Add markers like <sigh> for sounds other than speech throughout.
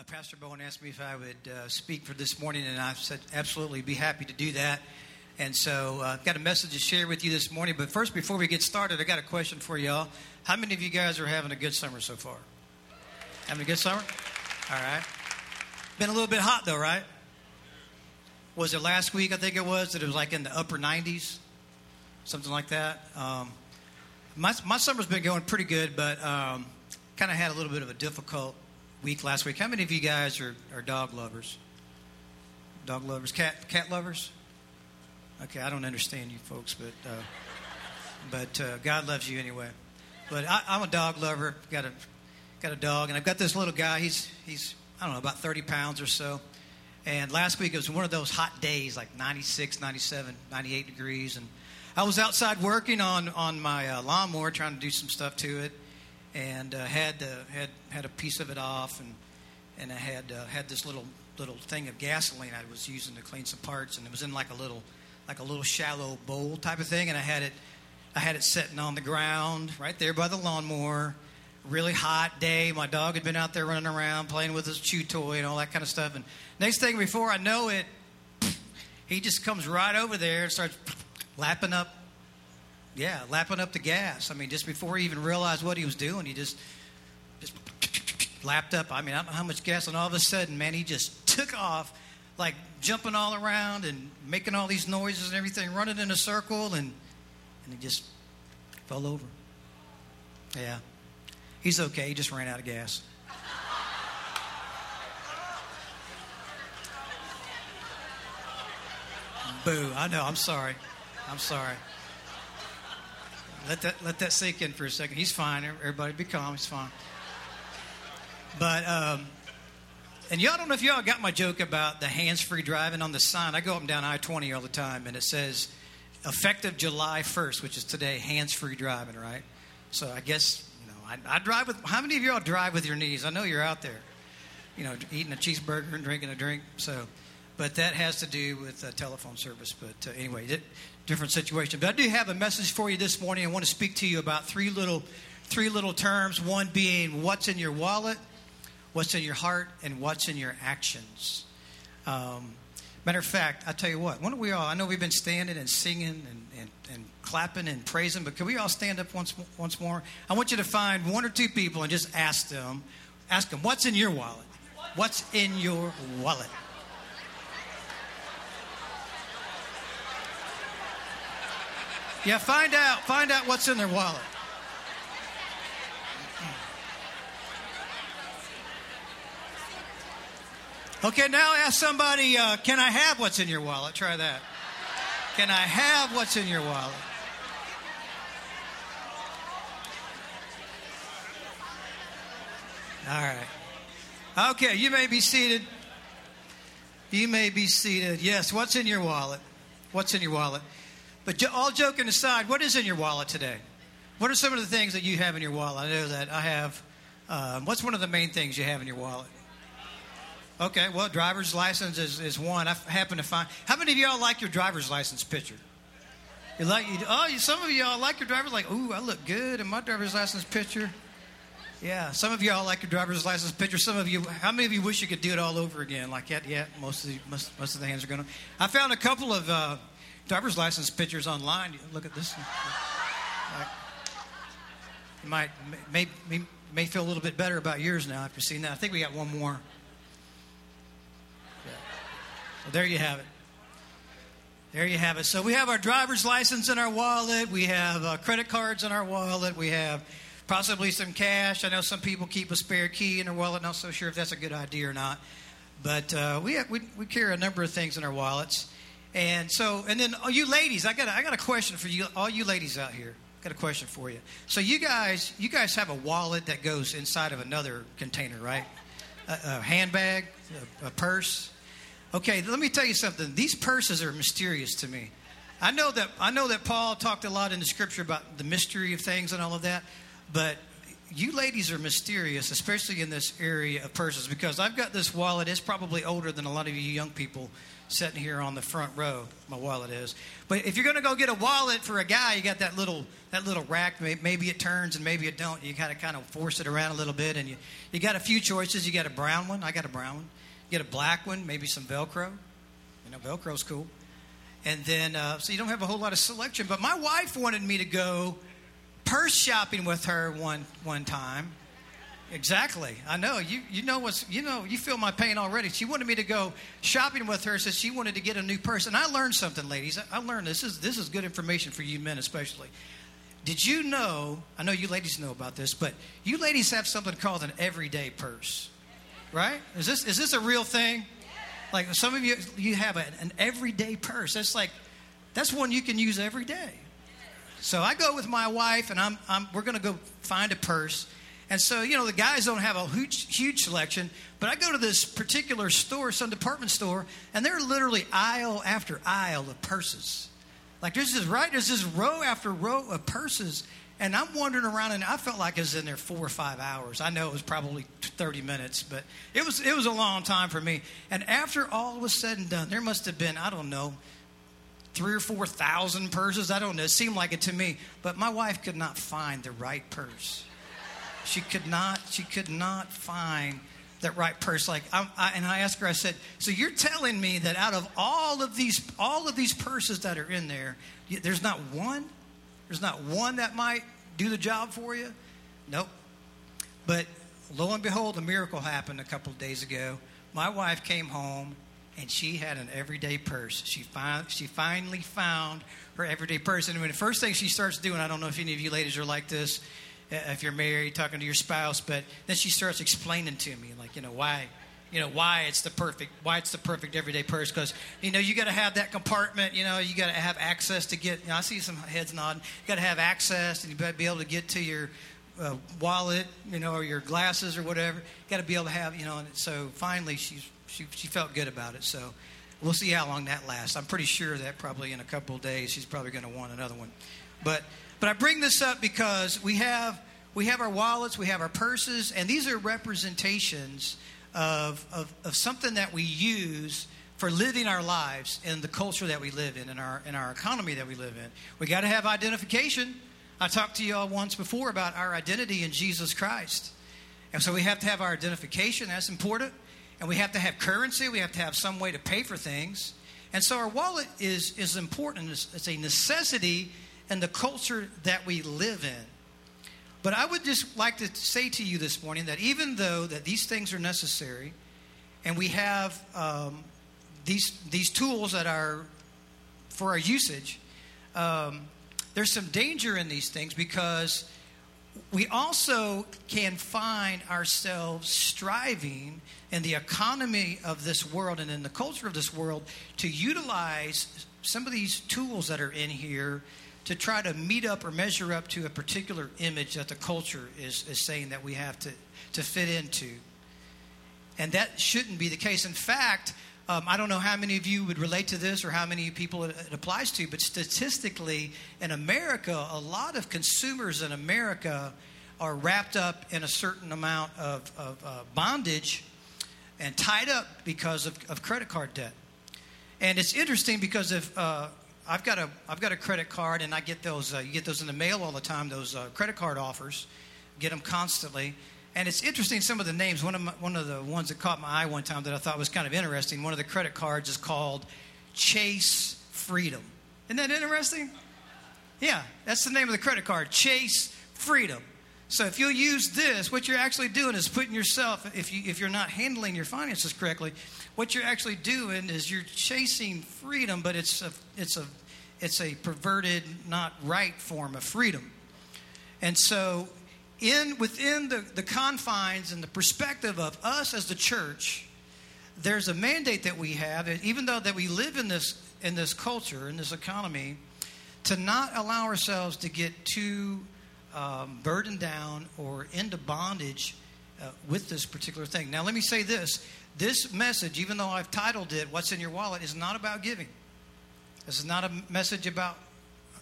Uh, Pastor Bowen asked me if I would uh, speak for this morning, and I said absolutely be happy to do that. And so uh, I've got a message to share with you this morning. But first, before we get started, I got a question for y'all. How many of you guys are having a good summer so far? Having a good summer? All right. Been a little bit hot though, right? Was it last week? I think it was that it was like in the upper 90s, something like that. Um, my my summer's been going pretty good, but um, kind of had a little bit of a difficult week last week. How many of you guys are, are dog lovers? Dog lovers, cat cat lovers. Okay, I don't understand you folks, but uh, but uh, God loves you anyway. But I, I'm a dog lover. Got a got a dog, and I've got this little guy. He's he's I don't know about 30 pounds or so. And last week it was one of those hot days, like 96, 97, 98 degrees, and I was outside working on on my uh, lawnmower, trying to do some stuff to it, and uh, had uh, had had a piece of it off, and and I had uh, had this little little thing of gasoline I was using to clean some parts, and it was in like a little like a little shallow bowl type of thing, and I had it I had it sitting on the ground right there by the lawnmower. Really hot day. My dog had been out there running around playing with his chew toy and all that kind of stuff. And next thing before I know it, he just comes right over there and starts lapping up yeah, lapping up the gas. I mean, just before he even realized what he was doing, he just just lapped up. I mean, I don't know how much gas, and all of a sudden, man, he just took off, like jumping all around and making all these noises and everything, running in a circle, and and he just fell over. Yeah, he's okay. He just ran out of gas. Boo! I know. I'm sorry. I'm sorry. Let that let that sink in for a second. He's fine. Everybody be calm. He's fine. But um, and y'all don't know if y'all got my joke about the hands-free driving on the sign. I go up and down I-20 all the time, and it says effective July 1st, which is today, hands-free driving. Right. So I guess you know I, I drive with. How many of y'all drive with your knees? I know you're out there. You know, eating a cheeseburger and drinking a drink. So but that has to do with uh, telephone service. But uh, anyway, it, different situation. But I do have a message for you this morning. I want to speak to you about three little, three little terms. One being what's in your wallet, what's in your heart, and what's in your actions. Um, matter of fact, I tell you what. Why don't we all? I know we've been standing and singing and, and, and clapping and praising, but can we all stand up once once more? I want you to find one or two people and just ask them, ask them, what's in your wallet? What's in your wallet? Yeah, find out. Find out what's in their wallet. Okay, now ask somebody, uh, can I have what's in your wallet? Try that. Can I have what's in your wallet? All right. Okay, you may be seated. You may be seated. Yes, what's in your wallet? What's in your wallet? But all joking aside, what is in your wallet today? What are some of the things that you have in your wallet? I know that I have. Um, what's one of the main things you have in your wallet? Okay, well, driver's license is, is one. I happen to find. How many of y'all like your driver's license picture? You like? You, oh, some of y'all like your driver's like, ooh, I look good in my driver's license picture. Yeah, some of y'all like your driver's license picture. Some of you, how many of you wish you could do it all over again? Like, yeah, yeah. Most of the most, most of the hands are going. To I found a couple of uh, driver's license pictures online. Look at this. Like, you might may, may, may feel a little bit better about yours now after seeing that. I think we got one more. Yeah. So there you have it. There you have it. So we have our driver's license in our wallet. We have uh, credit cards in our wallet. We have possibly some cash. I know some people keep a spare key in their wallet. Not so sure if that's a good idea or not. But uh, we, have, we, we carry a number of things in our wallets. And so, and then all you ladies, I got a, I got a question for you, all you ladies out here. Got a question for you. So you guys, you guys have a wallet that goes inside of another container, right? A, a handbag, a, a purse. Okay, let me tell you something. These purses are mysterious to me. I know that I know that Paul talked a lot in the scripture about the mystery of things and all of that, but you ladies are mysterious, especially in this area of purses, because I've got this wallet. It's probably older than a lot of you young people sitting here on the front row. My wallet is. But if you're going to go get a wallet for a guy, you got that little that little rack. Maybe it turns and maybe it don't. You got to kind of force it around a little bit, and you you got a few choices. You got a brown one. I got a brown one. You get a black one. Maybe some Velcro. You know, Velcro's cool. And then uh, so you don't have a whole lot of selection. But my wife wanted me to go purse shopping with her one one time. Exactly. I know. You you know what's you know, you feel my pain already. She wanted me to go shopping with her, says she wanted to get a new purse. And I learned something, ladies. I learned this is this is good information for you men especially. Did you know, I know you ladies know about this, but you ladies have something called an everyday purse. Right? Is this is this a real thing? Like some of you you have a, an everyday purse. That's like that's one you can use every day. So I go with my wife, and I'm, I'm we're going to go find a purse. And so, you know, the guys don't have a huge, huge selection, but I go to this particular store, some department store, and they're literally aisle after aisle of purses. Like there's this right, there's this row after row of purses, and I'm wandering around, and I felt like I was in there four or five hours. I know it was probably 30 minutes, but it was it was a long time for me. And after all was said and done, there must have been I don't know three or four thousand purses. I don't know. It seemed like it to me. But my wife could not find the right purse. She could not. She could not find that right purse. Like, I, I, and I asked her. I said, "So you're telling me that out of all of these, all of these purses that are in there, there's not one. There's not one that might do the job for you. Nope. But lo and behold, a miracle happened a couple of days ago. My wife came home and she had an everyday purse. She, fi- she finally found her everyday purse. And the first thing she starts doing, I don't know if any of you ladies are like this, if you're married, talking to your spouse, but then she starts explaining to me, like, you know, why, you know, why it's the perfect, why it's the perfect everyday purse. Because, you know, you got to have that compartment, you know, you got to have access to get, you know, I see some heads nodding, you got to have access and you to be able to get to your, uh, wallet, you know, or your glasses or whatever. Got to be able to have, you know. And so finally, she's she, she felt good about it. So we'll see how long that lasts. I'm pretty sure that probably in a couple of days she's probably going to want another one. But but I bring this up because we have we have our wallets, we have our purses, and these are representations of, of, of something that we use for living our lives in the culture that we live in, in our in our economy that we live in. We got to have identification. I talked to you all once before about our identity in Jesus Christ. And so we have to have our identification. That's important and we have to have currency. We have to have some way to pay for things. And so our wallet is, is important. It's, it's a necessity in the culture that we live in. But I would just like to say to you this morning that even though that these things are necessary, and we have um, these these tools that are for our usage, um, there's some danger in these things because we also can find ourselves striving in the economy of this world and in the culture of this world to utilize some of these tools that are in here to try to meet up or measure up to a particular image that the culture is, is saying that we have to, to fit into. And that shouldn't be the case. In fact, um, I don't know how many of you would relate to this or how many people it, it applies to, but statistically, in America, a lot of consumers in America are wrapped up in a certain amount of, of uh, bondage and tied up because of, of, credit card debt. And it's interesting because if uh, I've got a I've got a credit card and I get those uh, you get those in the mail all the time those uh, credit card offers, get them constantly. And it's interesting some of the names. One of, my, one of the ones that caught my eye one time that I thought was kind of interesting, one of the credit cards is called Chase Freedom. Isn't that interesting? Yeah, that's the name of the credit card, Chase Freedom. So if you'll use this, what you're actually doing is putting yourself, if, you, if you're not handling your finances correctly, what you're actually doing is you're chasing freedom, but it's a, it's a, it's a perverted, not right form of freedom. And so in within the, the confines and the perspective of us as the church, there's a mandate that we have, even though that we live in this in this culture, in this economy, to not allow ourselves to get too um, burdened down or into bondage uh, with this particular thing. Now, let me say this: this message, even though I've titled it "What's in Your Wallet," is not about giving. This is not a message about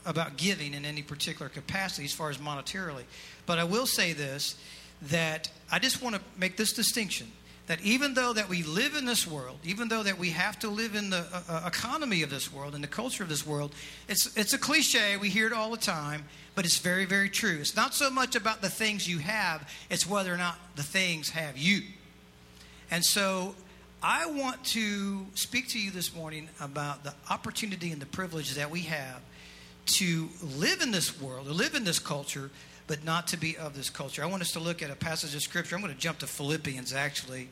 about giving in any particular capacity as far as monetarily. But I will say this that I just want to make this distinction that even though that we live in this world, even though that we have to live in the uh, uh, economy of this world and the culture of this world, it's it's a cliche. We hear it all the time, but it's very very true. It's not so much about the things you have; it's whether or not the things have you. And so, I want to speak to you this morning about the opportunity and the privilege that we have to live in this world, to live in this culture, but not to be of this culture. I want us to look at a passage of scripture. I'm going to jump to Philippians actually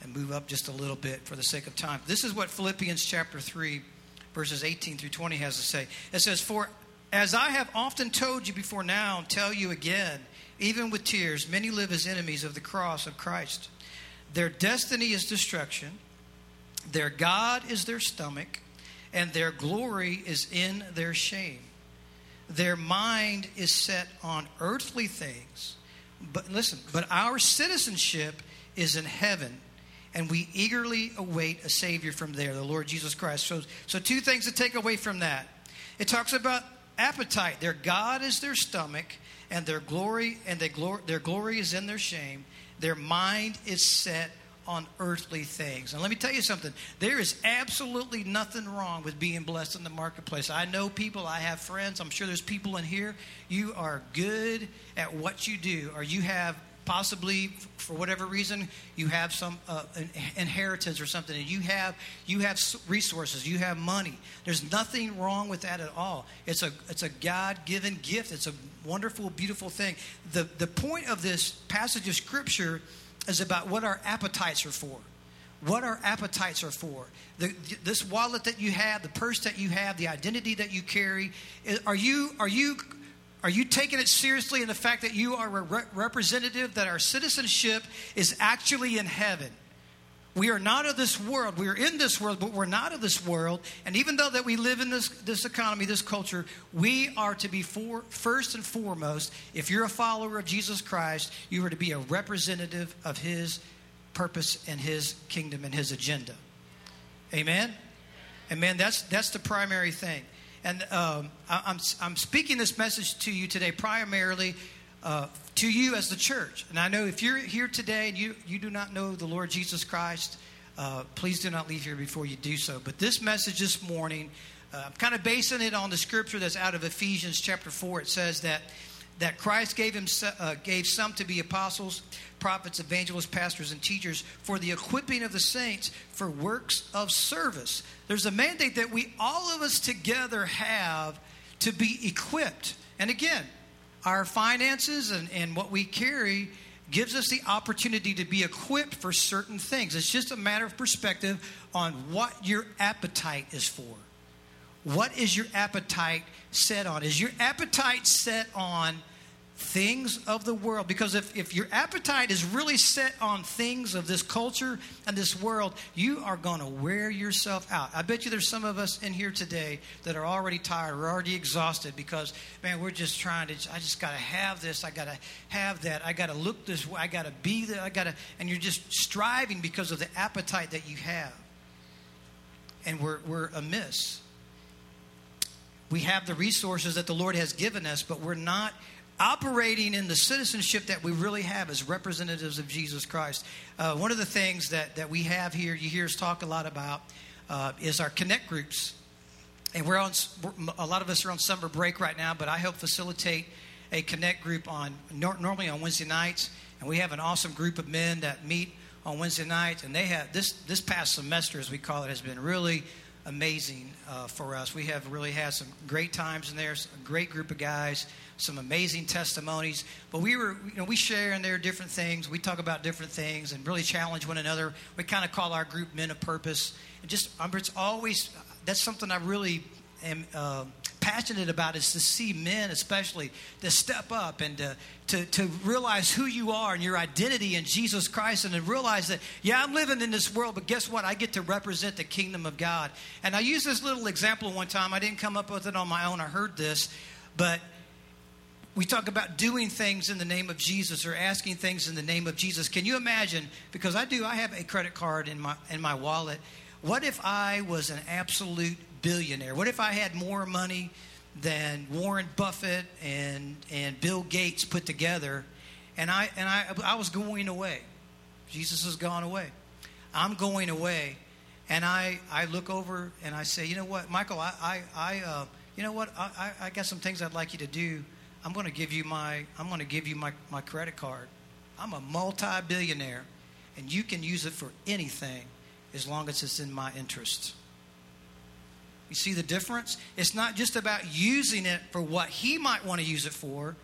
and move up just a little bit for the sake of time. This is what Philippians chapter 3, verses 18 through 20 has to say. It says, For as I have often told you before now, and tell you again, even with tears, many live as enemies of the cross of Christ. Their destiny is destruction, their God is their stomach, and their glory is in their shame. Their mind is set on earthly things. But listen, but our citizenship is in heaven, and we eagerly await a Savior from there, the Lord Jesus Christ. So, so two things to take away from that. It talks about appetite. Their God is their stomach, and their glory and their glory, their glory is in their shame. Their mind is set on earthly things. And let me tell you something there is absolutely nothing wrong with being blessed in the marketplace. I know people, I have friends, I'm sure there's people in here. You are good at what you do, or you have possibly for whatever reason you have some uh, inheritance or something and you have you have resources you have money there's nothing wrong with that at all it's a it's a god-given gift it's a wonderful beautiful thing the the point of this passage of scripture is about what our appetites are for. What our appetites are for. The, this wallet that you have, the purse that you have, the identity that you carry. Are you, are you, are you taking it seriously in the fact that you are a re- representative, that our citizenship is actually in heaven? We are not of this world. We are in this world, but we're not of this world. And even though that we live in this, this economy, this culture, we are to be for, first and foremost, if you're a follower of Jesus Christ, you are to be a representative of his purpose and his kingdom and his agenda. Amen? Amen. That's, that's the primary thing. And um, I, I'm, I'm speaking this message to you today primarily uh, to you as the church. And I know if you're here today and you, you do not know the Lord Jesus Christ, uh, please do not leave here before you do so. But this message this morning, uh, I'm kind of basing it on the scripture that's out of Ephesians chapter 4. It says that, that Christ gave, him, uh, gave some to be apostles, prophets, evangelists, pastors, and teachers for the equipping of the saints for works of service. There's a mandate that we, all of us together, have to be equipped. And again, our finances and, and what we carry gives us the opportunity to be equipped for certain things. It's just a matter of perspective on what your appetite is for. What is your appetite set on? Is your appetite set on things of the world. Because if, if your appetite is really set on things of this culture and this world, you are going to wear yourself out. I bet you there's some of us in here today that are already tired, we're already exhausted because, man, we're just trying to, I just got to have this, I got to have that, I got to look this way, I got to be there, I got to, and you're just striving because of the appetite that you have. And we're, we're amiss. We have the resources that the Lord has given us, but we're not operating in the citizenship that we really have as representatives of Jesus Christ. Uh, one of the things that, that we have here, you hear us talk a lot about, uh, is our connect groups. And we're on, a lot of us are on summer break right now, but I help facilitate a connect group on normally on Wednesday nights. And we have an awesome group of men that meet on Wednesday nights. And they have this, this past semester, as we call it, has been really amazing uh, for us. We have really had some great times in there, a great group of guys some amazing testimonies. But we were, you know, we share in there different things. We talk about different things and really challenge one another. We kind of call our group Men of Purpose. And just, it's always, that's something I really am uh, passionate about is to see men, especially, to step up and to, to, to realize who you are and your identity in Jesus Christ and to realize that, yeah, I'm living in this world, but guess what? I get to represent the kingdom of God. And I used this little example one time. I didn't come up with it on my own. I heard this. But we talk about doing things in the name of Jesus or asking things in the name of Jesus. Can you imagine? Because I do, I have a credit card in my in my wallet. What if I was an absolute billionaire? What if I had more money than Warren Buffett and, and Bill Gates put together. And I, and I, I was going away. Jesus has gone away. I'm going away. And I, I look over and I say, you know what, Michael, I, I, I uh, you know what, I, I got some things I'd like you to do. I'm going to give you my, I'm going to give you my, my credit card. I'm a multi-billionaire, and you can use it for anything as long as it's in my interest. You see the difference? It's not just about using it for what he might want to use it for,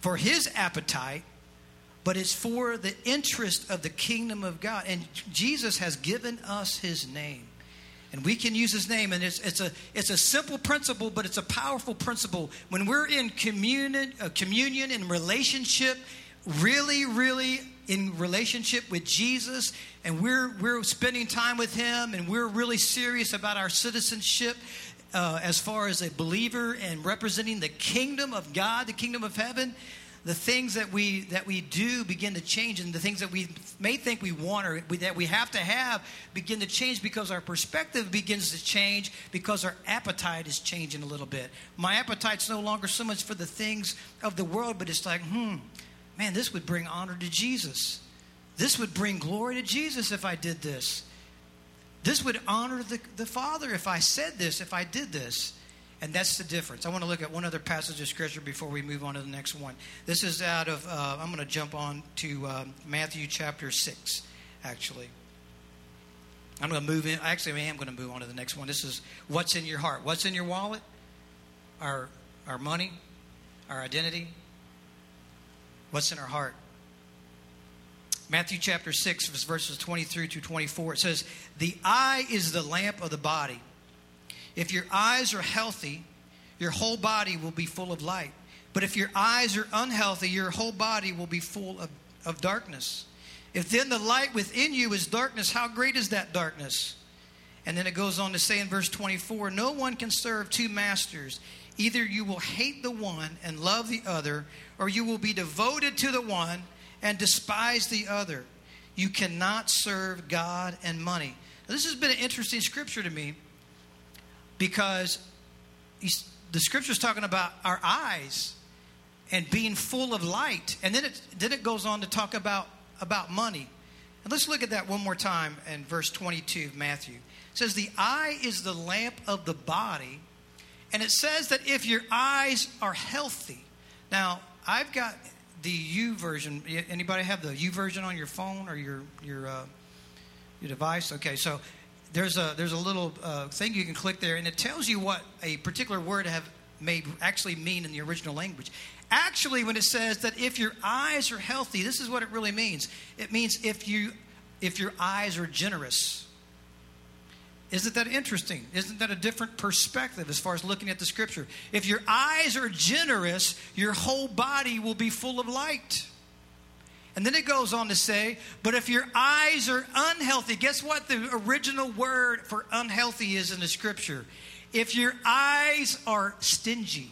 for his appetite, but it's for the interest of the kingdom of God. And Jesus has given us his name. And we can use his name, and it's, it's, a, it's a simple principle, but it's a powerful principle. When we're in communion, uh, communion and relationship, really, really in relationship with Jesus and we're, we're spending time with Him and we're really serious about our citizenship uh, as far as a believer and representing the kingdom of God, the kingdom of heaven, the things that we that we do begin to change, and the things that we may think we want or we, that we have to have begin to change because our perspective begins to change because our appetite is changing a little bit. My appetite's no longer so much for the things of the world, but it's like, hmm, man, this would bring honor to Jesus. This would bring glory to Jesus if I did this. This would honor the, the Father if I said this, if I did this. And that's the difference. I want to look at one other passage of Scripture before we move on to the next one. This is out of, uh, I'm going to jump on to uh, Matthew chapter 6, actually. I'm going to move in. Actually, I am going to move on to the next one. This is what's in your heart. What's in your wallet? Our, our money, our identity, what's in our heart. Matthew chapter 6, verses 23 to 24, it says, The eye is the lamp of the body. If your eyes are healthy, your whole body will be full of light. But if your eyes are unhealthy, your whole body will be full of, of darkness. If then the light within you is darkness, how great is that darkness? And then it goes on to say in verse 24 No one can serve two masters. Either you will hate the one and love the other, or you will be devoted to the one and despise the other. You cannot serve God and money. Now, this has been an interesting scripture to me because the scripture is talking about our eyes and being full of light. And then it, then it goes on to talk about, about money. And let's look at that one more time in verse 22 of Matthew. It says, The eye is the lamp of the body. And it says that if your eyes are healthy. Now, I've got the YouVersion. Anybody have the YouVersion on your phone or your your uh, your device? Okay, so there's a there's a little uh, thing you can click there, and it tells you what a particular word have may actually mean in the original language. Actually, when it says that if your eyes are healthy, this is what it really means. It means if you if your eyes are generous. Isn't that interesting? Isn't that a different perspective as far as looking at the scripture? If your eyes are generous, your whole body will be full of light. And then it goes on to say, but if your eyes are unhealthy, guess what the original word for unhealthy is in the scripture? If your eyes are stingy,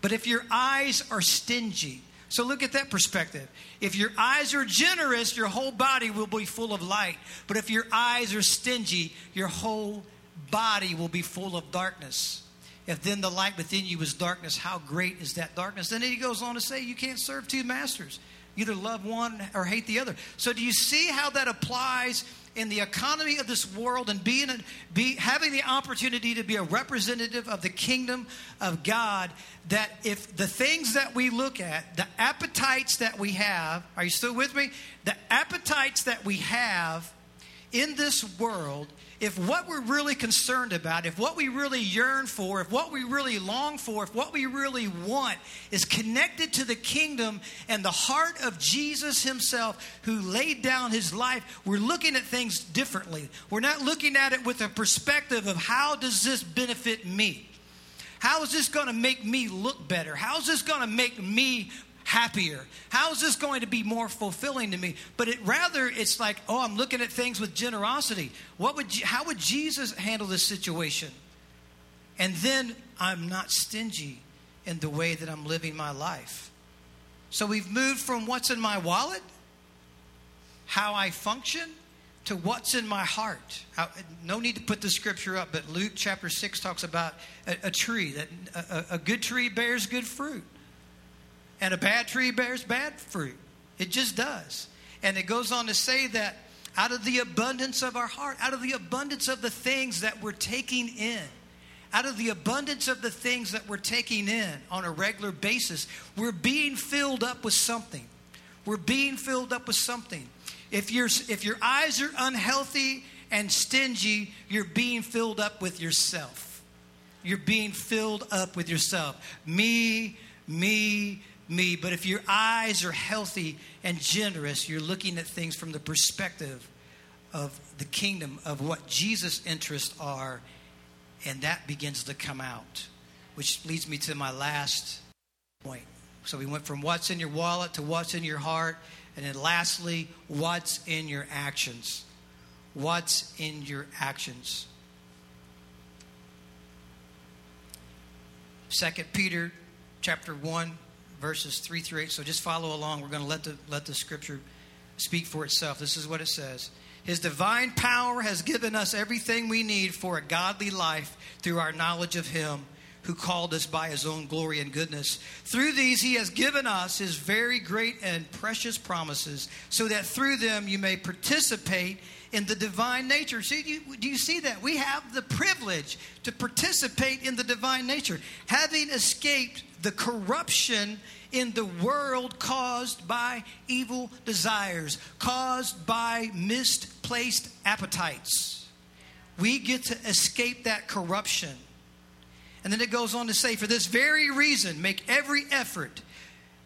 but if your eyes are stingy, so look at that perspective. If your eyes are generous, your whole body will be full of light. But if your eyes are stingy, your whole body will be full of darkness. If then the light within you is darkness, how great is that darkness? Then he goes on to say, You can't serve two masters. Either love one or hate the other. So, do you see how that applies in the economy of this world and being a, be, having the opportunity to be a representative of the kingdom of God, that if the things that we look at, the appetites that we have, are you still with me? The appetites that we have in this world if what we're really concerned about, if what we really yearn for, if what we really long for, if what we really want is connected to the kingdom and the heart of Jesus Himself who laid down His life, we're looking at things differently. We're not looking at it with a perspective of how does this benefit me? How is this going to make me look better? How is this going to make me happier? How is this going to be more fulfilling to me? But it rather it's like, oh, I'm looking at things with generosity. What would how would Jesus handle this situation? And then I'm not stingy in the way that I'm living my life. So we've moved from what's in my wallet, how I function, to what's in my heart. No need to put the scripture up, but Luke chapter 6 talks about a, a tree, that a, a good tree bears good fruit, and a bad tree bears bad fruit. It just does. And it goes on to say that out of the abundance of our heart, out of the abundance of the things that we're taking in, out of the abundance of the things that we're taking in on a regular basis, we're being filled up with something. We're being filled up with something. If, you if your eyes are unhealthy and stingy, you're being filled up with yourself. You're being filled up with yourself. Me, me, me. But if your eyes are healthy and generous, you're looking at things from the perspective of the kingdom, of what Jesus' interests are, and that begins to come out. Which leads me to my last point. So we went from what's in your wallet to what's in your heart. And then lastly, what's in your actions? What's in your actions? Second Peter chapter 1 verses 3 through 8. So just follow along. We're going to let the, let the scripture speak for itself. This is what it says His divine power has given us everything we need for a godly life through our knowledge of Him who called us by His own glory and goodness. Through these, He has given us His very great and precious promises, so that through them you may participate in the divine nature. See, do you, do you, see that? We have the privilege to participate in the divine nature, having escaped the corruption in the world caused by evil desires, caused by misplaced appetites. We get to escape that corruption. And then it goes on to say, for this very reason, make every effort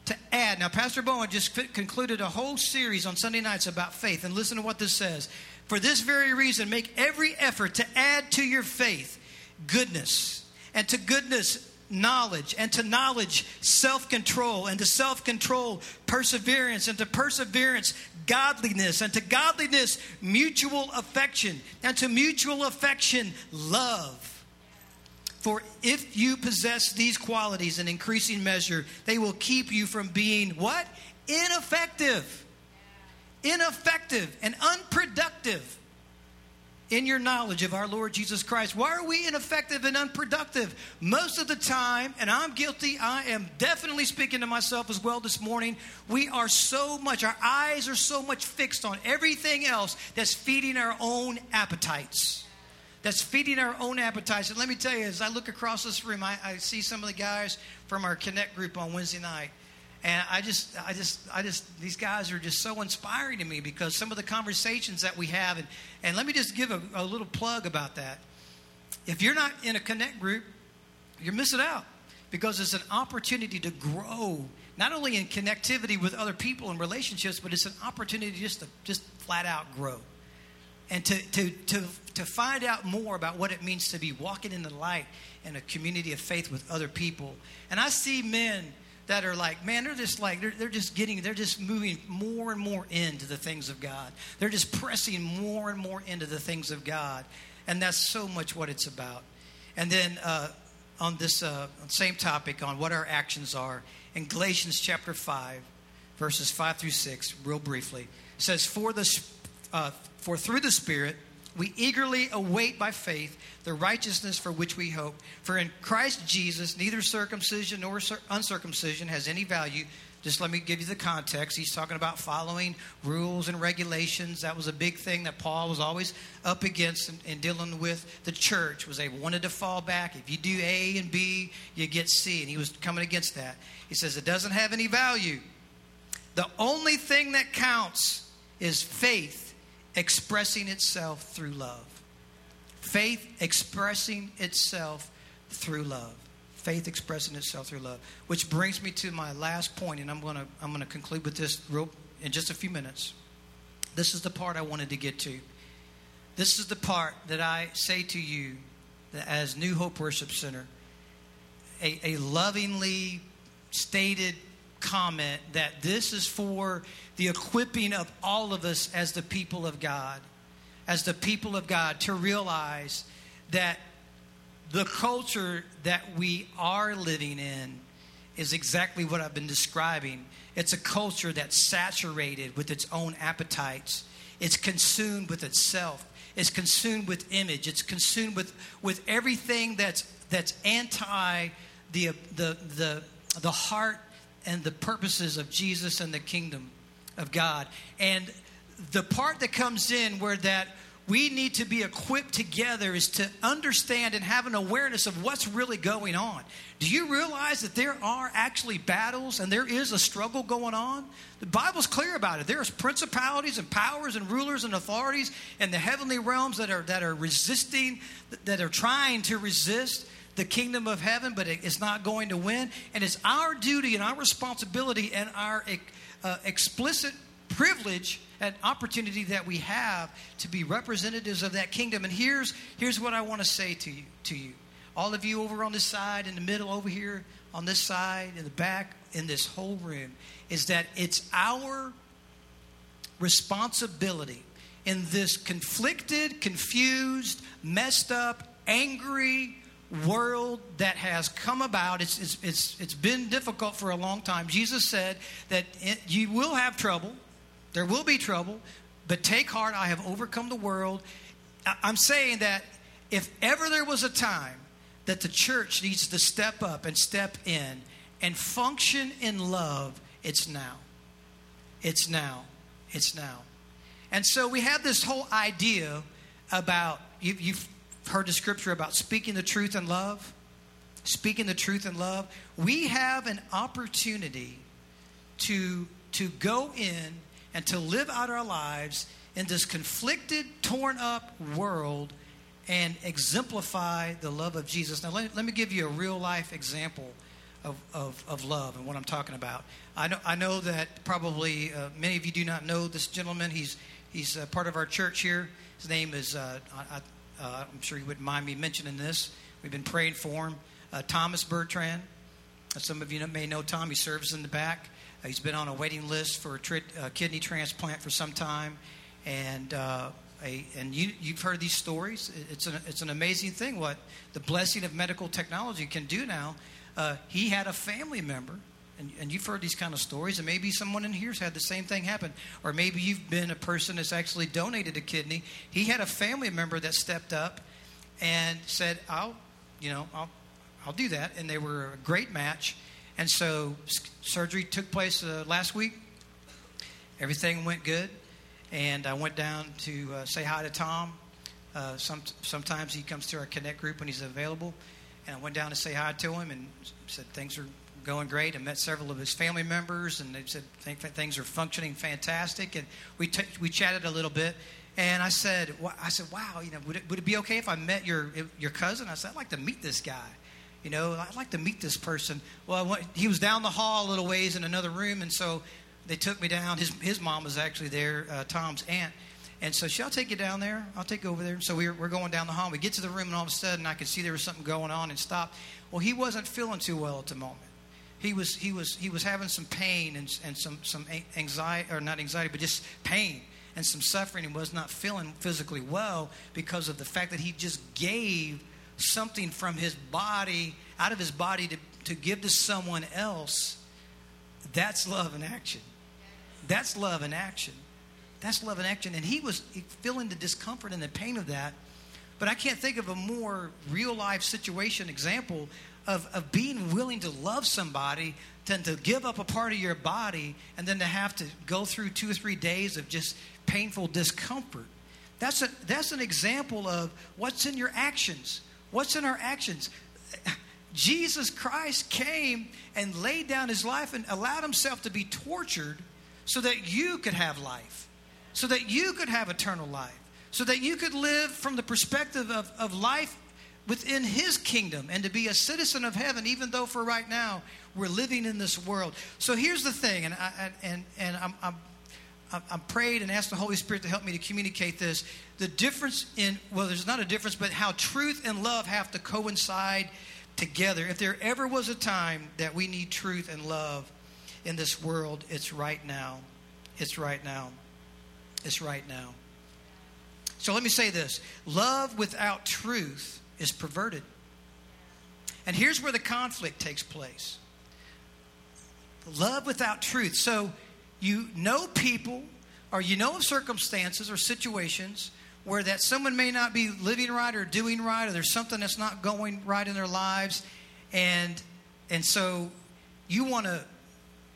to add. Now, Pastor Bowen just concluded a whole series on Sunday nights about faith. And listen to what this says. For this very reason, make every effort to add to your faith goodness, and to goodness, knowledge, and to knowledge, self control, and to self control, perseverance, and to perseverance, godliness, and to godliness, mutual affection, and to mutual affection, love. For if you possess these qualities in increasing measure, they will keep you from being what? Ineffective. Ineffective and unproductive in your knowledge of our Lord Jesus Christ. Why are we ineffective and unproductive? Most of the time, and I'm guilty, I am definitely speaking to myself as well this morning. We are so much, our eyes are so much fixed on everything else that's feeding our own appetites. That's feeding our own appetites. And let me tell you, as I look across this room, I, I see some of the guys from our Connect group on Wednesday night. And I just, I just, I just, these guys are just so inspiring to me because some of the conversations that we have, and, and let me just give a, a little plug about that. If you're not in a connect group, you're missing out because it's an opportunity to grow, not only in connectivity with other people and relationships, but it's an opportunity just to just flat out grow. And to, to, to, to find out more about what it means to be walking in the light in a community of faith with other people. And I see men that are like, man, they're just like, they're, they're just getting, they're just moving more and more into the things of God. They're just pressing more and more into the things of God. And that's so much what it's about. And then uh, on this uh, same topic, on what our actions are, in Galatians chapter 5, verses 5 through 6, real briefly, says, For, the, uh, for through the Spirit, we eagerly await by faith the righteousness for which we hope. For in Christ Jesus, neither circumcision nor uncircumcision has any value. Just let me give you the context. He's talking about following rules and regulations. That was a big thing that Paul was always up against in, in dealing with the church. Was they wanted to fall back. If you do A and B, you get C, and he was coming against that. He says it doesn't have any value. The only thing that counts is faith expressing itself through love. Faith expressing itself through love. Faith expressing itself through love. Which brings me to my last point, and I'm going to I'm to conclude with this real in just a few minutes. This is the part I wanted to get to. This is the part that I say to you that as New Hope Worship Center, a, a lovingly stated comment that this is for the equipping of all of us as the people of God, as the people of God, to realize that the culture that we are living in is exactly what I've been describing. It's a culture that's saturated with its own appetites. It's consumed with itself. It's consumed with image. It's consumed with, with everything that's, that's anti the, the, the, the heart and the purposes of Jesus and the kingdom of God. And the part that comes in where that we need to be equipped together is to understand and have an awareness of what's really going on. Do you realize that there are actually battles and there is a struggle going on? The Bible's clear about it. There's principalities and powers and rulers and authorities in the heavenly realms that are that are resisting, that are trying to resist the kingdom of heaven, but it's not going to win. And it's our duty and our responsibility and our uh, explicit privilege and opportunity that we have to be representatives of that kingdom. And here's, here's what I want to say to you, to you. All of you over on this side, in the middle, over here, on this side, in the back, in this whole room, is that it's our responsibility in this conflicted, confused, messed up, angry, world that has come about. It's, it's, it's, it's been difficult for a long time. Jesus said that it, you will have trouble, there will be trouble, but take heart, I have overcome the world. I'm saying that if ever there was a time that the church needs to step up and step in and function in love, it's now. It's now. It's now. And so we have this whole idea about, you, you've heard the scripture about speaking the truth in love. Speaking the truth in love. We have an opportunity to, to go in and to live out our lives in this conflicted, torn up world and exemplify the love of Jesus. Now, let, let me give you a real life example of, of, of, love and what I'm talking about. I know, I know that probably uh, many of you do not know this gentleman. He's, he's part of our church here. His name is, uh, I, uh, I'm sure he wouldn't mind me mentioning this. We've been praying for him. Uh, Thomas Bertrand. Some of you may know Tom. He serves in the back. Uh, he's been on a waiting list for a tri- kidney transplant for some time. And, uh, a, and you, have heard these stories. It's an, it's an amazing thing what the blessing of medical technology can do now. Uh, he had a family member and, and, you've heard these kind of stories, and maybe someone in here's had the same thing happen, or maybe you've been a person that's actually donated a kidney. He had a family member that stepped up and said, "I'll, you know, I'll, I'll do that," and they were a great match. And so surgery took place uh, last week. Everything went good, and I went down to uh, say hi to Tom. Uh, some, sometimes he comes to our Connect group when he's available, and I went down to say hi to him and said things are going great. I met several of his family members, and they said things are functioning fantastic. And we t- we chatted a little bit, and I said, well, I said, wow, you know, would it, would it be okay if I met your your cousin? I said, I'd like to meet this guy. You know, I'd like to meet this person. Well, went, he was down the hall a little ways in another room, and so they took me down. His his mom was actually there, uh, Tom's aunt. And so, shall I take you down there? I'll take you over there. So we're, we're going down the hall. We get to the room, and all of a sudden, I could see there was something going on and stop. Well, he wasn't feeling too well at the moment he was he was he was having some pain and, and some some anxiety or not anxiety but just pain and some suffering and was not feeling physically well because of the fact that he just gave something from his body out of his body to, to give to someone else that's love in action that's love in action that's love in action and he was feeling the discomfort and the pain of that but i can't think of a more real life situation example of, of being willing to love somebody than to give up a part of your body and then to have to go through two or three days of just painful discomfort. That's, a, that's an example of what's in your actions. What's in our actions? Jesus Christ came and laid down his life and allowed himself to be tortured so that you could have life, so that you could have eternal life, so that you could live from the perspective of, of life within his kingdom and to be a citizen of heaven even though for right now we're living in this world so here's the thing and I, and and I'm, I'm I'm prayed and asked the Holy Spirit to help me to communicate this. The difference in, well, there's not a difference, but how truth and love have to coincide together. If there ever was a time that we need truth and love in this world, it's right now. It's right now. It's right now. So let me say this love without truth is perverted. And here's where the conflict takes place love without truth. So you know people or you know of circumstances or situations where that someone may not be living right or doing right, or there's something that's not going right in their lives, and and so you want to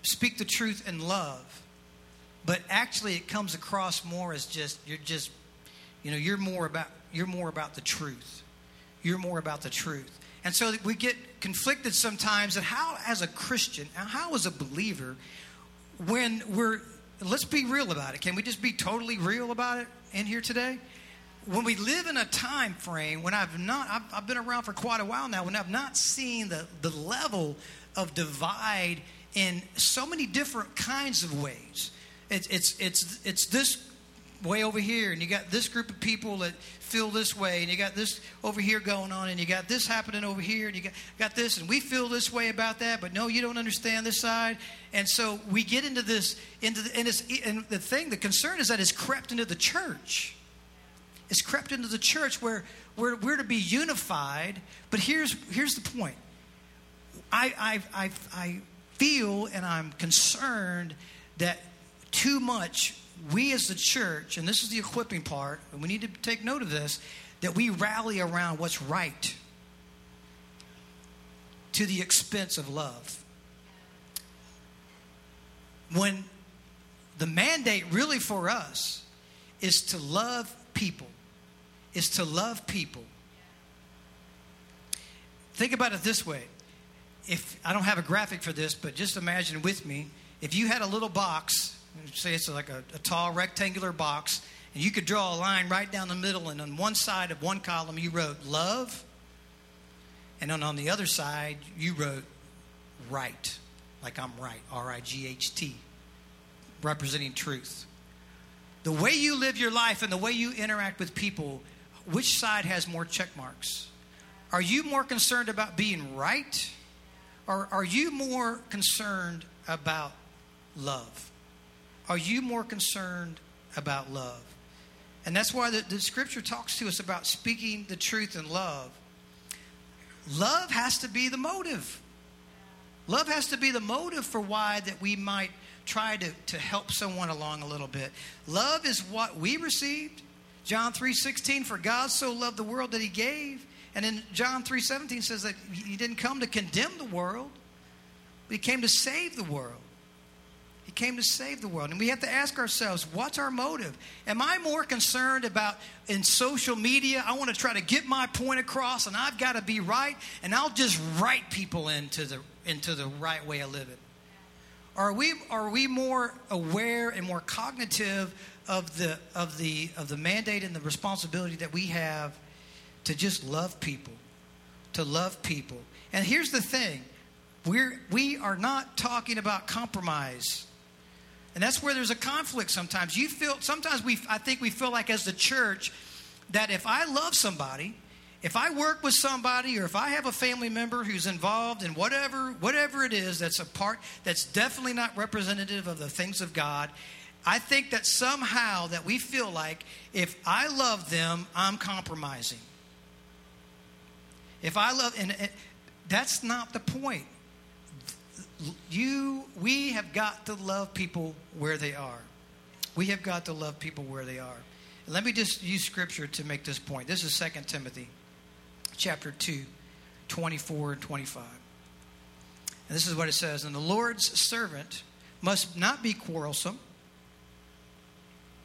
speak the truth in love, but actually it comes across more as just you're just you know you're more about you're more about the truth. You're more about the truth. And so we get conflicted sometimes and how as a Christian, how as a believer, when we're let's be real about it. Can we just be totally real about it in here today? When we live in a time frame when I've not I've, I've been around for quite a while now, when I've not seen the, the level of divide in so many different kinds of ways. It's, it's, it's, it's this way over here, and you got this group of people that feel this way, and you got this over here going on, and you got this happening over here, and you got, got this, and we feel this way about that, but no, you don't understand this side. And so we get into this, into the, and, it's, and the thing, the concern is that it's crept into the church. It's crept into the church where, where we're to be unified, but here's, here's the point. I, I, I, I feel and I'm concerned that too much we as the church, and this is the equipping part, and we need to take note of this, that we rally around what's right to the expense of love. When the mandate really for us is to love people, is to love people. Think about it this way if I don't have a graphic for this, but just imagine with me if you had a little box, say it's like a, a, tall rectangular box, and you could draw a line right down the middle, and on one side of one column you wrote love, and then on the other side you wrote right, like I'm right, R I G H T, representing truth. The way you live your life and the way you interact with people, which side has more check marks? Are you more concerned about being right? Or are you more concerned about love? Are you more concerned about love? And that's why the, the scripture talks to us about speaking the truth in love. Love has to be the motive. Love has to be the motive for why that we might try to, to help someone along a little bit. Love is what we received. John 3:16 for God so loved the world that he gave and in John 3:17 says that he didn't come to condemn the world, but he came to save the world. He came to save the world. And we have to ask ourselves, what's our motive? Am I more concerned about in social media, I want to try to get my point across and I've got to be right and I'll just write people into the into the right way of living? Are we are we more aware and more cognitive of the of the of the mandate and the responsibility that we have to just love people, to love people. And here's the thing we're, we are not talking about compromise. And that's where there's a conflict sometimes. You feel, sometimes we, I think we feel like as the church that if I love somebody, if I work with somebody or if I have a family member who's involved in whatever whatever it is that's a part that's definitely not representative of the things of God, I think that somehow that we feel like if I love them, I'm compromising. If I love, and, and that's not the point. You, we have got to love people where they are. We have got to love people where they are. let me just use scripture to make this point. This is 2 Timothy chapter 2, 24 and 25. And this is what it says And the Lord's servant must not be quarrelsome,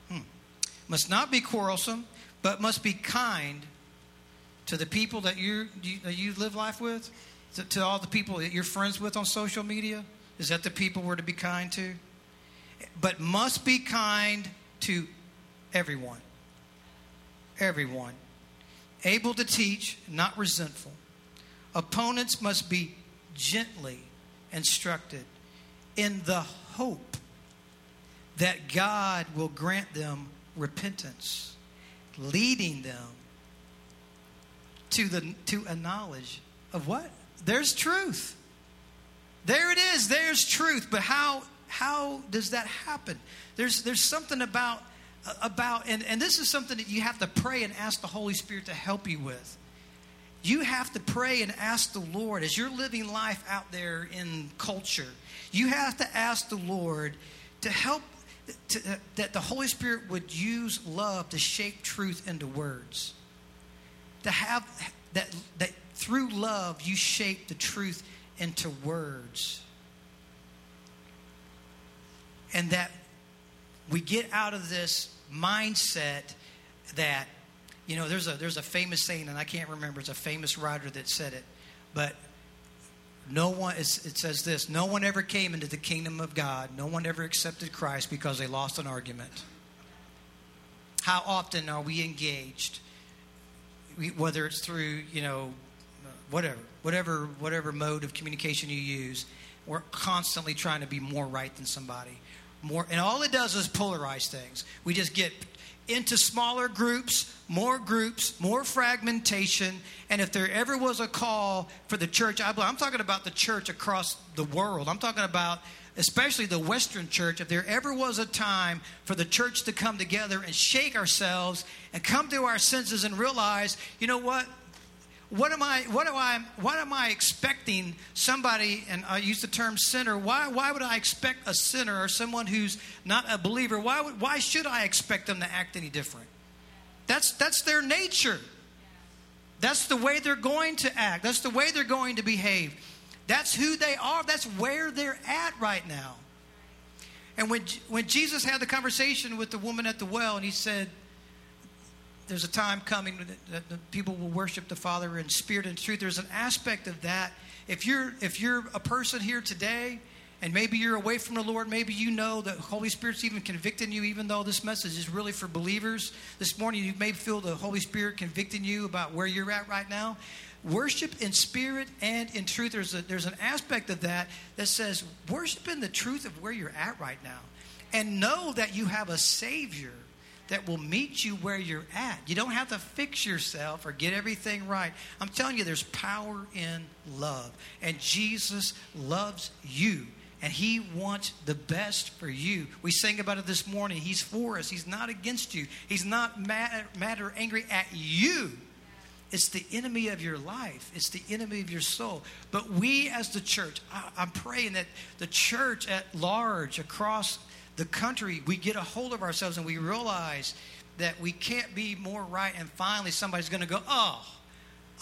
hmm, must not be quarrelsome, but must be kind to the people that you that you live life with, to, to all the people that you're friends with on social media? Is that the people we're to be kind to? But must be kind to everyone. Everyone. Able to teach, not resentful. Opponents must be gently instructed in the hope that God will grant them repentance, leading them to the to a knowledge of what? There's truth. There it is. There's truth. But how how does that happen? There's there's something about uh, about and, and this is something that you have to pray and ask the Holy Spirit to help you with. You have to pray and ask the Lord as you're living life out there in culture. You have to ask the Lord to help to, uh, that the Holy Spirit would use love to shape truth into words. To have that, that through love you shape the truth into words. And that we get out of this mindset that, you know, there's a, there's a famous saying, and I can't remember, it's a famous writer that said it, but no one, it says this no one ever came into the kingdom of God, no one ever accepted Christ because they lost an argument. How often are we engaged, whether it's through, you know, whatever, whatever, whatever mode of communication you use, we're constantly trying to be more right than somebody. More, and all it does is polarize things. We just get into smaller groups, more groups, more fragmentation. And if there ever was a call for the church, I am talking about the church across the world. I'm talking about especially the Western church. If there ever was a time for the church to come together and shake ourselves and come to our senses and realize, you know what? What am I, what am I, what am I expecting somebody, and I use the term sinner, why, why would I expect a sinner or someone who's not a believer, why, would, why should I expect them to act any different? That's, that's their nature. That's the way they're going to act. That's the way they're going to behave. That's who they are. That's where they're at right now. And when, when Jesus had the conversation with the woman at the well, and he said, there's a time coming that people will worship the Father in spirit and truth. There's an aspect of that. If you're if you're a person here today and maybe you're away from the Lord, maybe you know that Holy Spirit's even convicting you, even though this message is really for believers. This morning you may feel the Holy Spirit convicting you about where you're at right now. Worship in spirit and in truth. There's a, there's an aspect of that that says worship in the truth of where you're at right now, and know that you have a Savior that will meet you where you're at. You don't have to fix yourself or get everything right. I'm telling you, there's power in love. And Jesus loves you. And he wants the best for you. We sang about it this morning. He's for us. He's not against you. He's not mad, mad or angry at you. It's the enemy of your life. It's the enemy of your soul. But we, as the church, I, I'm praying that the church at large, across the country, we get a hold of ourselves and we realize that we can't be more right. And finally, somebody's going to go, oh,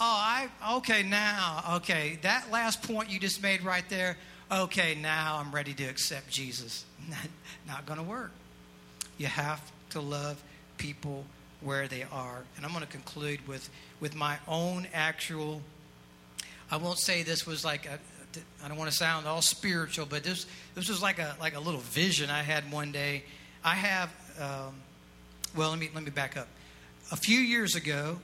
oh, I, okay, now, okay, that last point you just made right there, okay, now I'm ready to accept Jesus. <laughs> Not going to work. You have to love people where they are. And I'm going to conclude with, with my own actual, I won't say this was like a, I don't want to sound all spiritual, but this this was like a like a little vision I had one day. I have, um, well, let me let me back up. A few years ago,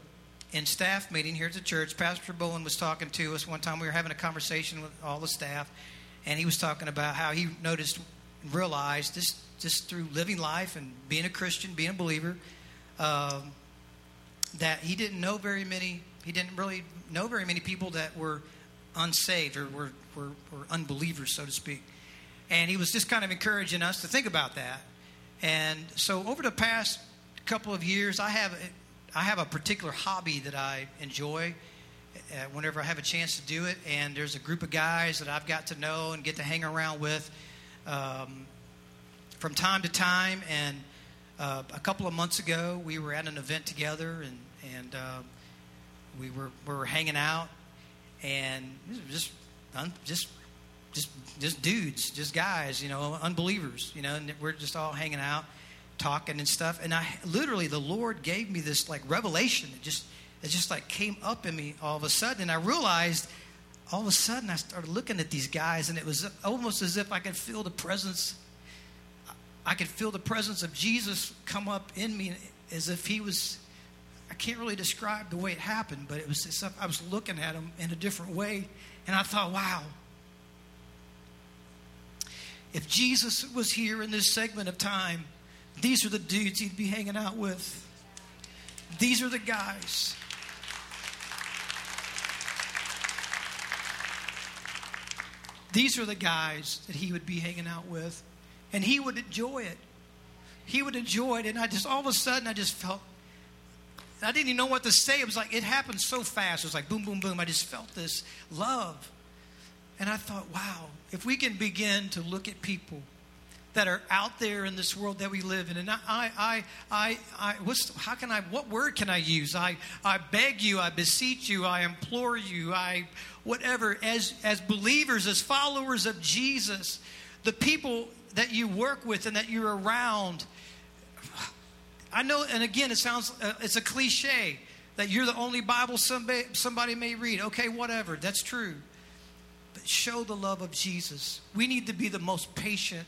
in staff meeting here at the church, Pastor Bowen was talking to us one time. We were having a conversation with all the staff, and he was talking about how he noticed, realized this just through living life and being a Christian, being a believer, um, that he didn't know very many. He didn't really know very many people that were unsaved or were, were, were unbelievers, so to speak. And he was just kind of encouraging us to think about that. And so over the past couple of years, I have I have a particular hobby that I enjoy uh, whenever I have a chance to do it. And there's a group of guys that I've got to know and get to hang around with um, from time to time. And uh, a couple of months ago, we were at an event together, and and uh, we were we were hanging out, and just just just just dudes, just guys, you know, unbelievers, you know, and we're just all hanging out, talking and stuff. And I literally, the Lord gave me this like revelation. It just it just like came up in me all of a sudden, and I realized all of a sudden I started looking at these guys, and it was almost as if I could feel the presence. I could feel the presence of Jesus come up in me, as if He was can't really describe the way it happened, but it was stuff I was looking at him in a different way, and I thought, wow. If Jesus was here in this segment of time, these are the dudes he'd be hanging out with. These are the guys. These are the guys that he would be hanging out with. And he would enjoy it. He would enjoy it. And I just, all of a sudden, I just felt I didn't even know what to say. It was like, it happened so fast. It was like boom, boom, boom. I just felt this love. And I thought, wow, if we can begin to look at people that are out there in this world that we live in. And I, I, I, I what's, how can I, what word can I use? I, I beg you, I beseech you, I implore you, I, whatever, as, as believers, as followers of Jesus, the people that you work with and that you're around, I know, and again, it sounds, uh, it's a cliche that you're the only Bible somebody, somebody may read. Okay, whatever, that's true. But show the love of Jesus. We need to be the most patient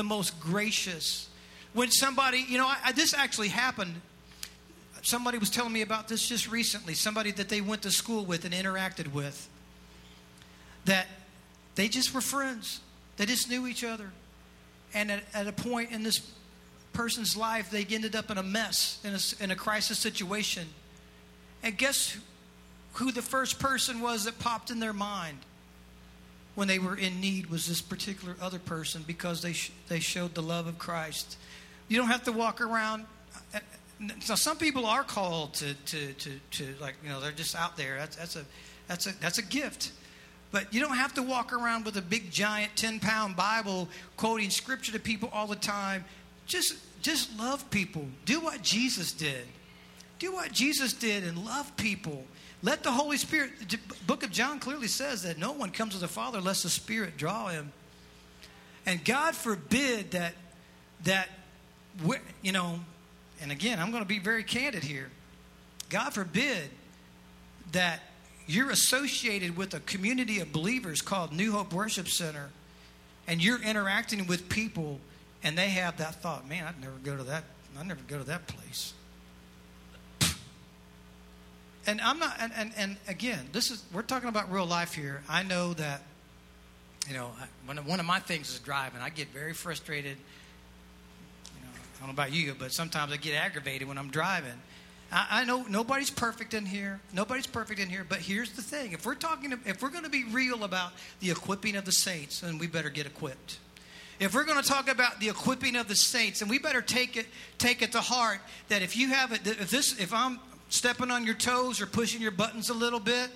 the most gracious. When somebody, you know, I, I, this actually happened. Somebody was telling me about this just recently. Somebody that they went to school with and interacted with. That they just were friends. They just knew each other. And at, at a point in this person's life, they ended up in a mess, in a, in a crisis situation. And guess who the first person was that popped in their mind? when they were in need was this particular other person because they, sh- they showed the love of Christ. You don't have to walk around. Uh, uh, so some people are called to, to, to, to like, you know, they're just out there. That's, that's, a, that's, a, that's a gift. But you don't have to walk around with a big, giant 10 pound Bible quoting scripture to people all the time. Just, just love people. Do what Jesus did. Do what Jesus did and love people. Let the Holy Spirit, the book of John clearly says that no one comes to the Father unless the Spirit draw him. And God forbid that, that, you know, and again, I'm going to be very candid here. God forbid that you're associated with a community of believers called New Hope Worship Center and you're interacting with people and they have that thought, man, I'd never go to that, I'd never go to that place and I'm not, and, and, and again, this is, we're talking about real life here. I know that, you know, one of, one of my things is driving. I get very frustrated. You know, I don't know about you, but sometimes I get aggravated when I'm driving. I, I know nobody's perfect in here. Nobody's perfect in here. But here's the thing: if we're talking, if we're going to be real about the equipping of the saints, then we better get equipped if we're going to talk about the equipping of the saints and we better take it take it to heart that if you have it if this if i'm stepping on your toes or pushing your buttons a little bit,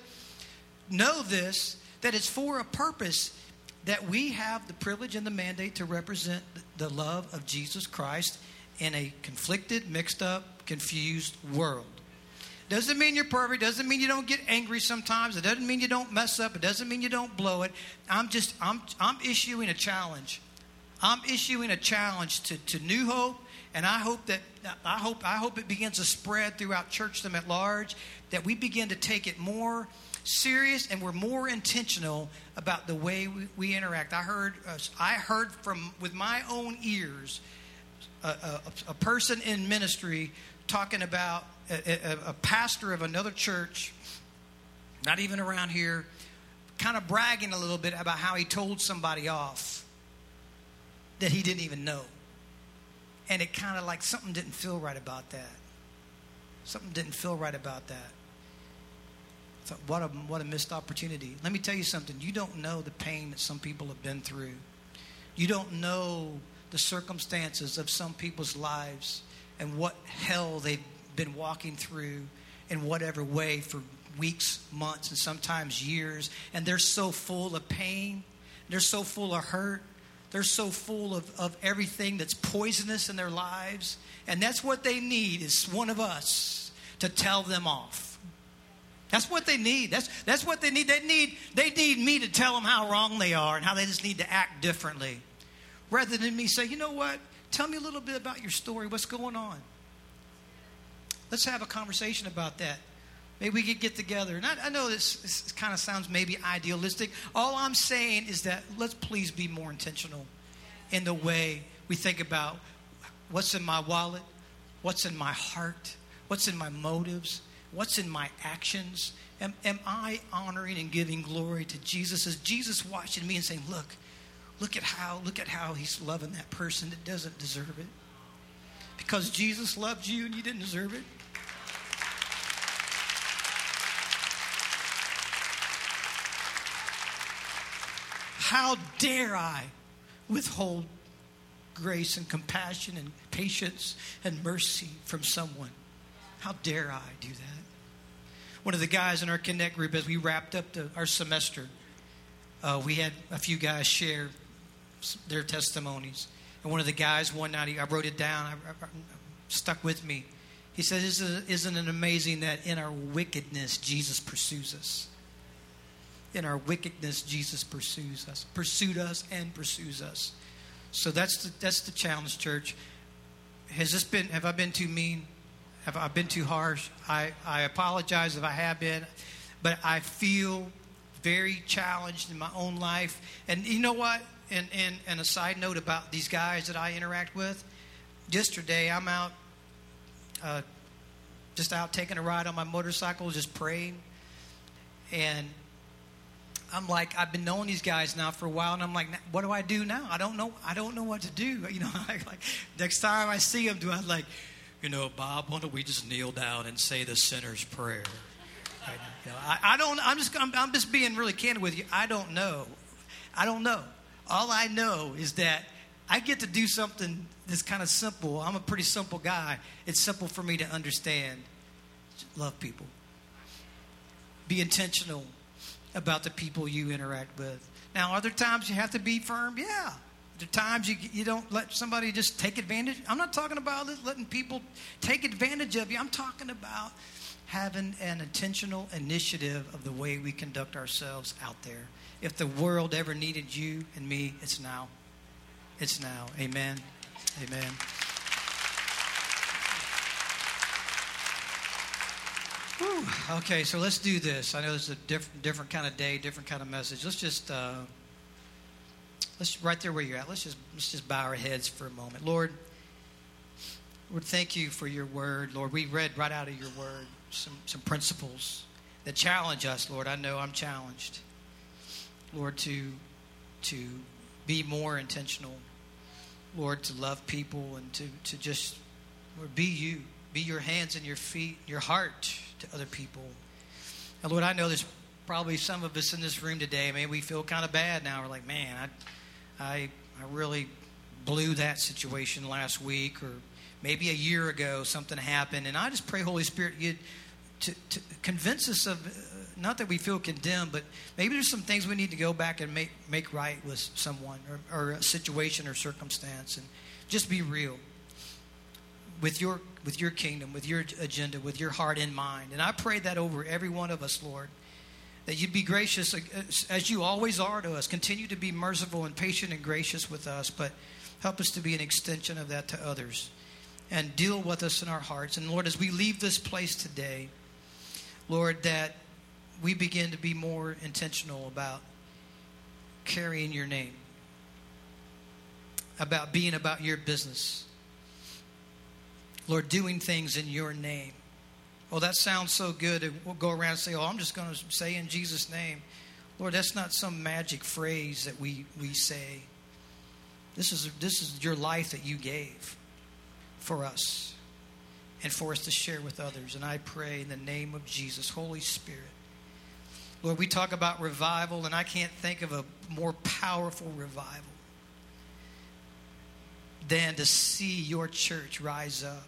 know this that it's for a purpose that we have the privilege and the mandate to represent the love of Jesus Christ in a conflicted, mixed up, confused world. Doesn't mean you're perfect. Doesn't mean you don't get angry sometimes. It doesn't mean you don't mess up. It doesn't mean you don't blow it. I'm just, I'm, I'm issuing a challenge. I'm issuing a challenge to, to New Hope and I hope that I hope I hope it begins to spread throughout churchdom at large. That we begin to take it more serious and we're more intentional about the way we, we interact. I heard uh, I heard from with my own ears a, a, a person in ministry talking about a, a pastor of another church, not even around here, kind of bragging a little bit about how he told somebody off that he didn't even know and it kind of like something didn't feel right about that. Something didn't feel right about that. thought, what a, what a missed opportunity. Let me tell you something. You don't know the pain that some people have been through. You don't know the circumstances of some people's lives and what hell they've been walking through in whatever way for weeks, months, and sometimes years. And they're so full of pain. They're so full of hurt. They're so full of, of everything that's poisonous in their lives. And that's what they need is one of us to tell them off. That's what they need. That's, that's what they need. They need. they need me to tell them how wrong they are and how they just need to act differently. Rather than me say, you know what? Tell me a little bit about your story. What's going on? Let's have a conversation about that. Maybe we could get together. And I, I know this, this kind of sounds maybe idealistic. All I'm saying is that let's please be more intentional in the way we think about what's in my wallet, what's in my heart, what's in my motives, what's in my actions. Am, am I honoring and giving glory to Jesus? Is Jesus watching me and saying, "Look, look at how look at how he's loving that person that doesn't deserve it"? Because Jesus loved you and you didn't deserve it. How dare I withhold grace and compassion and patience and mercy from someone? How dare I do that? One of the guys in our Connect group, as we wrapped up the, our semester, uh, we had a few guys share their testimonies. And one of the guys one night, I wrote it down, I, I, stuck with me. He said, Isn't it amazing that in our wickedness, Jesus pursues us? In our wickedness, Jesus pursues us, pursued us, and pursues us. So that's the, that's the challenge, church. Has this been, have I been too mean? Have I been too harsh? I, I apologize if I have been, but I feel very challenged in my own life. And you know what? And, and, and a side note about these guys that I interact with. Yesterday, I'm out uh, just out taking a ride on my motorcycle, just praying. And I'm like, I've been knowing these guys now for a while, and I'm like, what do I do now? I don't know. I don't know what to do. <laughs> You know, <laughs> like next time I see them, do I like, you know, Bob? Why don't we just kneel down and say the sinner's prayer? <laughs> You know, I, I, don't. I'm just. I'm, I'm just being really candid with you. I don't know. I don't know. All I know is that I get to do something that's kind of simple. I'm a pretty simple guy. It's simple for me to understand. Love people. Be intentional about the people you interact with. Now, other times you have to be firm. Yeah. There are times you, you don't let somebody just take advantage. I'm not talking about letting people take advantage of you. I'm talking about having an intentional initiative of the way we conduct ourselves out there. If the world ever needed you and me, it's now. It's now. Amen. Amen. Whew. Okay, so let's do this. I know it's a different, different kind of day, different kind of message. Let's just, uh, let's right there where you're at. Let's just, let's just bow our heads for a moment. Lord, Lord, thank you for your word. Lord, we read right out of your word some, some principles that challenge us. Lord, I know I'm challenged. Lord, to to be more intentional Lord, to love people and to, to just, Lord, be you. Be your hands and your feet, your heart to other people. And Lord, I know there's probably some of us in this room today, maybe we feel kind of bad now. We're like, man, I, I, I really blew that situation last week, or maybe a year ago something happened. And I just pray, Holy Spirit, you to, to convince us of uh, not that we feel condemned, but maybe there's some things we need to go back and make, make right with someone or, or a situation or circumstance and just be real with your, with your kingdom, with your agenda, with your heart in mind. And I pray that over every one of us, Lord, that you'd be gracious uh, as you always are to us. Continue to be merciful and patient and gracious with us, but help us to be an extension of that to others and deal with us in our hearts. And Lord, as we leave this place today, Lord, that we begin to be more intentional about carrying your name, about being about your business. Lord, doing things in your name. Oh, that sounds so good. We'll go around and say, Oh, I'm just going to say in Jesus' name. Lord, that's not some magic phrase that we, we say. This is, this is your life that you gave for us and for us to share with others. And I pray in the name of Jesus, Holy Spirit, Lord, we talk about revival, and I can't think of a more powerful revival than to see your church rise up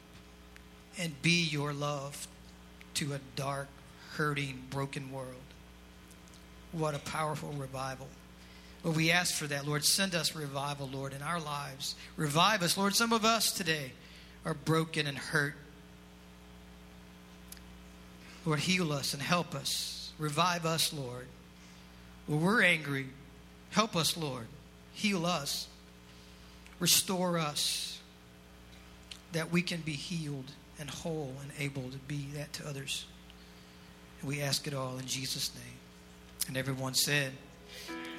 and be your love to a dark, hurting, broken world. What a powerful revival. Lord, we ask for that. Lord, send us revival, Lord, in our lives. Revive us. Lord, some of us today are broken and hurt. Lord, heal us and help us. Revive us, Lord. When we're angry, help us, Lord. Heal us. Restore us that we can be healed and whole and able to be that to others. And we ask it all in Jesus' name. And everyone said,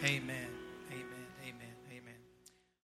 Amen.